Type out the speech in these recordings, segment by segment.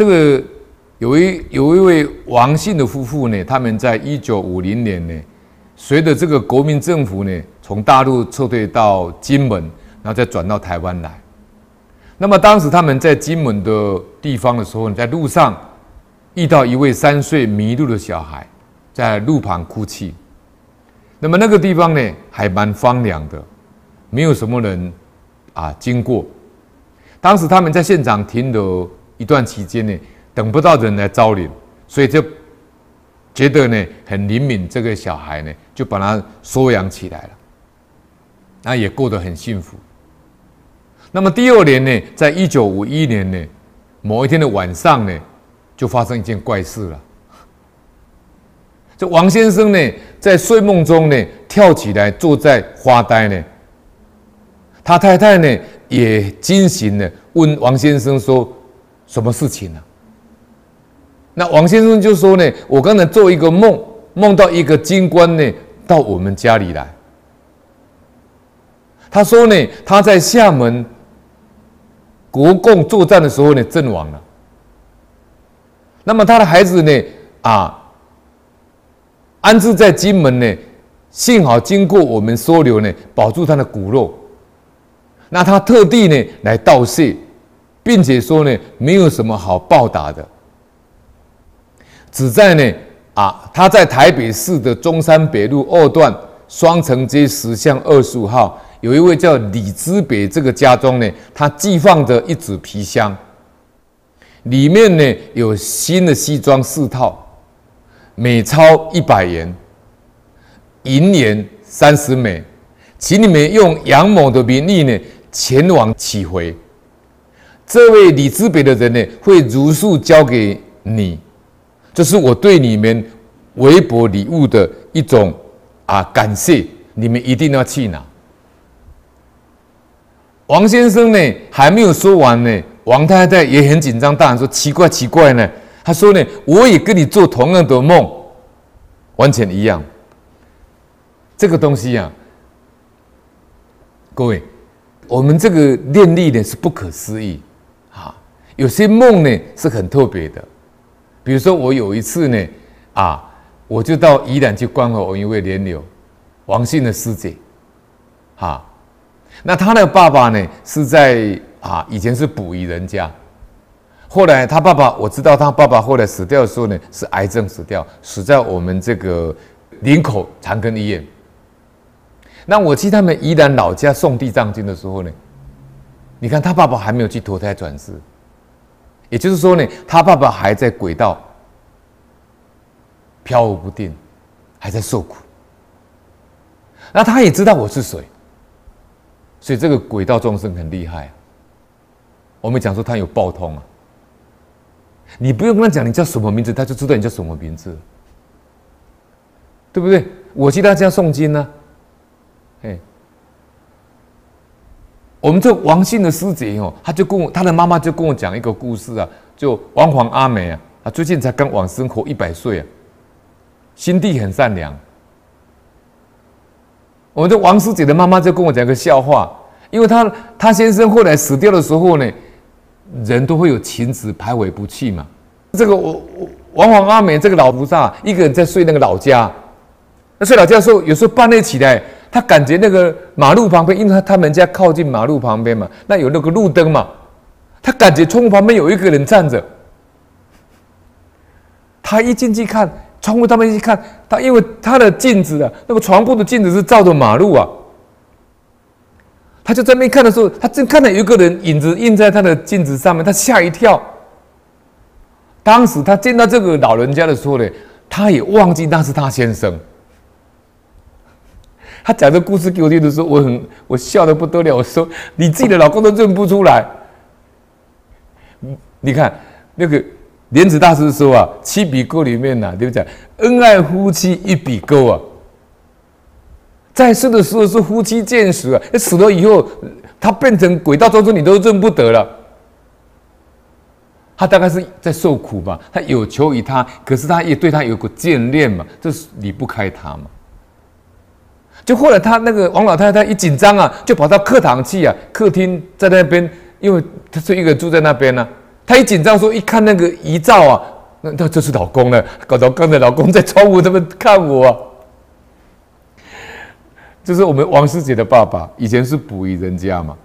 这个有一有一位王姓的夫妇呢，他们在一九五零年呢，随着这个国民政府呢从大陆撤退到金门，然后再转到台湾来。那么当时他们在金门的地方的时候，在路上遇到一位三岁迷路的小孩，在路旁哭泣。那么那个地方呢，还蛮荒凉的，没有什么人啊经过。当时他们在现场停留一段期间呢，等不到人来招领，所以就觉得呢很怜悯这个小孩呢，就把他收养起来了，那也过得很幸福。那么第二年呢，在一九五一年呢，某一天的晚上呢，就发生一件怪事了。这王先生呢，在睡梦中呢，跳起来坐在发呆呢。他太太呢，也惊醒了，问王先生说：“什么事情呢？”那王先生就说呢：“我刚才做一个梦，梦到一个军官呢，到我们家里来。他说呢，他在厦门。”国共作战的时候呢，阵亡了。那么他的孩子呢，啊，安置在金门呢，幸好经过我们收留呢，保住他的骨肉。那他特地呢来道谢，并且说呢，没有什么好报答的，只在呢，啊，他在台北市的中山北路二段双城街十巷二十五号。有一位叫李之北，这个家中呢，他寄放着一纸皮箱，里面呢有新的西装四套，每钞一百元，银元三十枚，请你们用杨某的名义呢前往取回。这位李之北的人呢，会如数交给你，这是我对你们微薄礼物的一种啊感谢，你们一定要去拿。王先生呢还没有说完呢，王太太也很紧张，大喊说：“奇怪，奇怪呢！”他说：“呢，我也跟你做同样的梦，完全一样。这个东西啊，各位，我们这个念力呢是不可思议。有些梦呢是很特别的，比如说我有一次呢，啊，我就到宜兰去关怀我一位莲友，王姓的师姐，哈。”那他的爸爸呢，是在啊，以前是捕鱼人家，后来他爸爸，我知道他爸爸后来死掉的时候呢，是癌症死掉，死在我们这个林口长庚医院。那我去他们宜兰老家送地藏经的时候呢，你看他爸爸还没有去投胎转世，也就是说呢，他爸爸还在轨道飘忽不定，还在受苦。那他也知道我是谁。所以这个鬼道众生很厉害。我们讲说他有报通啊，你不用跟他讲你叫什么名字，他就知道你叫什么名字，对不对？我去他家诵经呢，我们这王姓的师姐哦，她就跟我她的妈妈就跟我讲一个故事啊，就王皇阿美啊，啊最近才刚往生活一百岁啊，心地很善良。我们这王师姐的妈妈就跟我讲个笑话，因为她她先生后来死掉的时候呢，人都会有情执徘徊不去嘛。这个我王皇阿美这个老菩萨一个人在睡那个老家，那睡老家的时候，有时候半夜起来，他感觉那个马路旁边，因为他他们家靠近马路旁边嘛，那有那个路灯嘛，他感觉窗户旁边有一个人站着，他一进去看。窗户他们一看，他因为他的镜子啊，那个床铺的镜子是照着马路啊，他就在那看的时候，他正看到有一个人影子印在他的镜子上面，他吓一跳。当时他见到这个老人家的时候呢，他也忘记那是他先生。他讲这故事给我听的时候，我很我笑的不得了。我说：“你自己的老公都认不出来，你看那个。”莲子大师说啊，七笔勾里面呐，对不对？恩爱夫妻一笔勾啊，在世的时候是夫妻见识啊，死了以后，他变成鬼道众生，你都认不得了。他大概是在受苦吧，他有求于他，可是他也对他有个眷恋嘛，这是离不开他嘛。就后来他那个王老太太一紧张啊，就跑到客堂去啊，客厅在那边，因为他是一个人住在那边呢、啊。他一紧张说，一看那个遗照啊，那那就是老公了，搞到刚才老公在窗户这边看我啊。就是我们王师姐的爸爸，以前是捕鱼人家嘛，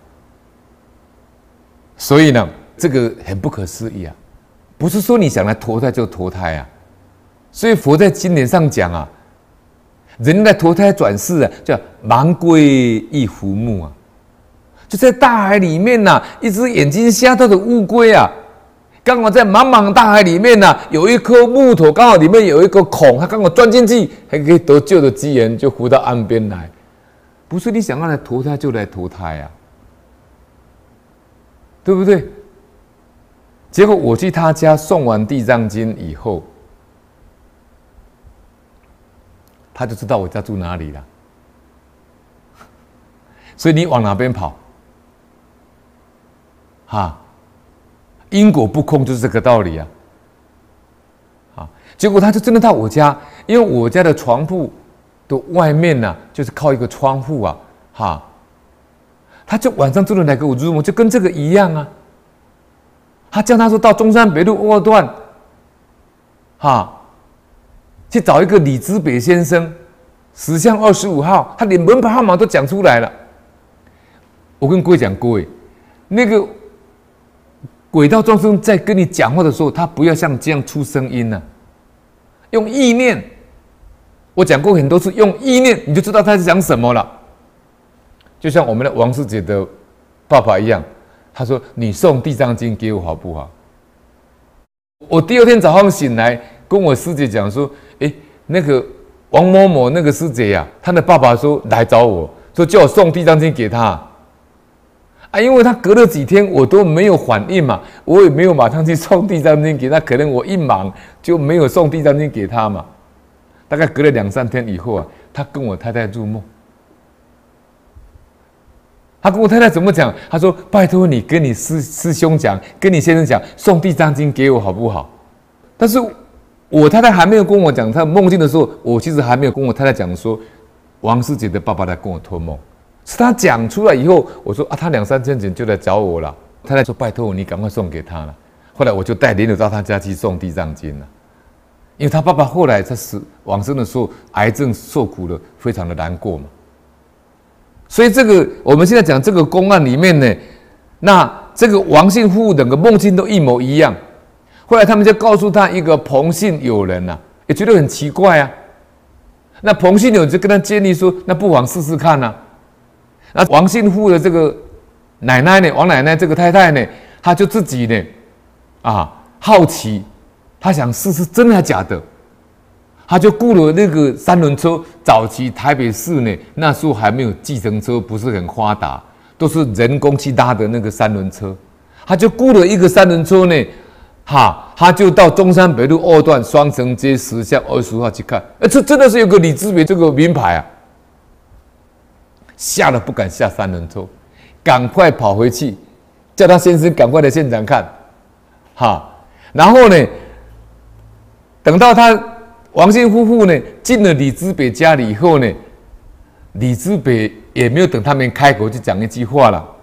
所以呢，这个很不可思议啊，不是说你想来投胎就投胎啊，所以佛在经典上讲啊，人在投胎转世啊，叫盲龟一浮木啊，就在大海里面呐、一只眼睛瞎掉的乌龟啊，刚好在茫茫大海里面呐、有一颗木头，刚好里面有一个孔，它刚好钻进去，还可以得救的机缘，就浮到岸边来。不是你想要来投胎就来投胎呀，对不对？结果我去他家送完《地藏经》以后，他就知道我家住哪里了。所以你往哪边跑？哈，因果不空就是这个道理啊！啊，结果他就真的到我家，因为我家的床铺。的外面呢、就是靠一个窗户啊，哈，他就晚上住的来给我入梦，就跟这个一样啊。他叫他说到中山北路二段，哈，去找一个李之北先生，十巷二十五号，他连门牌号码都讲出来了。我跟各位讲，各位，那个轨道众生在跟你讲话的时候，他不要像这样出声音呢、用意念。我讲过很多次，用意念你就知道他在讲什么了。就像我们的王师姐的爸爸一样，他说：“你送地藏经给我好不好？”我第二天早上醒来，跟我师姐讲说：“诶，那个王某某那个师姐呀，他的爸爸说来找我说叫我送地藏经给他。”啊，因为他隔了几天我都没有反应嘛，我也没有马上去 送地藏经给他，可能我一忙就没有送地藏经给他嘛。大概隔了两三天以后啊，他跟我太太入梦。他跟我太太怎么讲？他说：“拜托你跟你师师兄讲，跟你先生讲，送地藏经给我好不好？”但是，我太太还没有跟我讲她梦境的时候，我其实还没有跟我太太讲说，王师姐的爸爸来跟我托梦。是他讲出来以后，我说：“啊，他两三天前就来找我了。”太太说：“拜托你赶快送给他了。”后来我就带莲友到他家去送地藏经了。因为他爸爸后来在死往生的时候，癌症受苦了，非常的难过嘛。所以这个我们现在讲这个公案里面呢，那这个王姓夫妇两个梦境都一模一样。后来他们就告诉他一个彭姓友人呐、也觉得很奇怪啊。那彭姓友就跟他建议说，那不妨试试看呐、那王姓富的这个奶奶呢，王奶奶这个太太呢，她就自己呢，啊，好奇。他想试试真的假的，他就雇了那个三轮车。早期台北市呢，那时候还没有计程车，不是很发达，都是人工去拉的那个三轮车。他就雇了一个三轮车呢，哈，他就到中山北路二段双城街十巷二十号去看。哎，这真的是有个李志北这个名牌啊！吓得不敢下三轮车，赶快跑回去，叫他先生赶快来现场看，哈，然后呢？等到他王姓夫妇呢进了李之北家里以后呢，李之北也没有等他们开口就讲一句话了。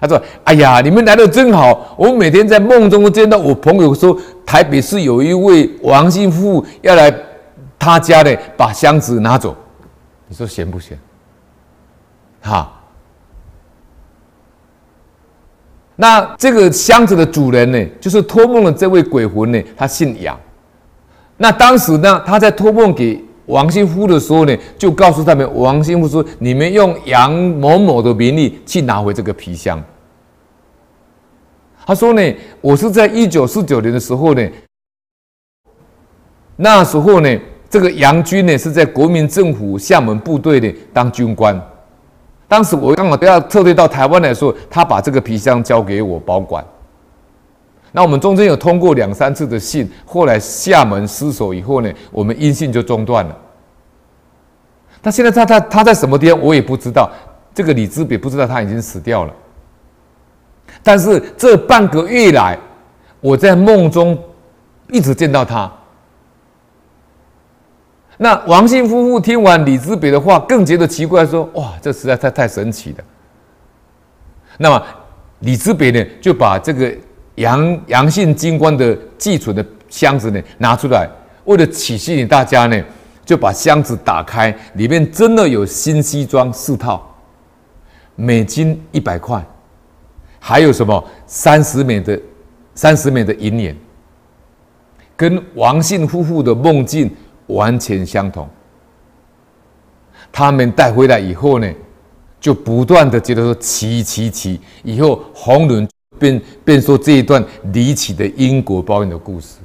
他说：“哎呀，你们来的真好！我每天在梦中都见到我朋友说，台北市有一位王姓夫妇要来他家呢，把箱子拿走。你说闲不闲？哈？那这个箱子的主人呢，就是托梦的这位鬼魂呢，他姓杨。”那当时呢，他在托梦给王新夫的时候呢，就告诉他们，王新夫说：“你们用杨某某的名义去拿回这个皮箱。”他说呢：“我是在一九四九年的时候呢，那时候呢，这个杨军呢是在国民政府厦门部队呢当军官。当时我刚好都要撤退到台湾来说，他把这个皮箱交给我保管。”那我们中间有通过两三次的信，后来厦门失守以后呢，我们音信就中断了。他现在他他他在什么地方，我也不知道。这个李之北不知道他已经死掉了。但是这半个月来，我在梦中一直见到他。那王姓夫妇听完李之北的话，更觉得奇怪，说：“哇，这实在太太神奇了。”那么李之北呢，就把这个。杨杨姓军官的寄存的箱子呢拿出来，为了启吸引大家呢，就把箱子打开，里面真的有新西装四套，美金一百块，还有什么三十枚的三十枚的银元，跟王姓夫妇的梦境完全相同。他们带回来以后呢，就不断的觉得说奇奇奇，以后红人便便说这一段离奇的因果报应的故事。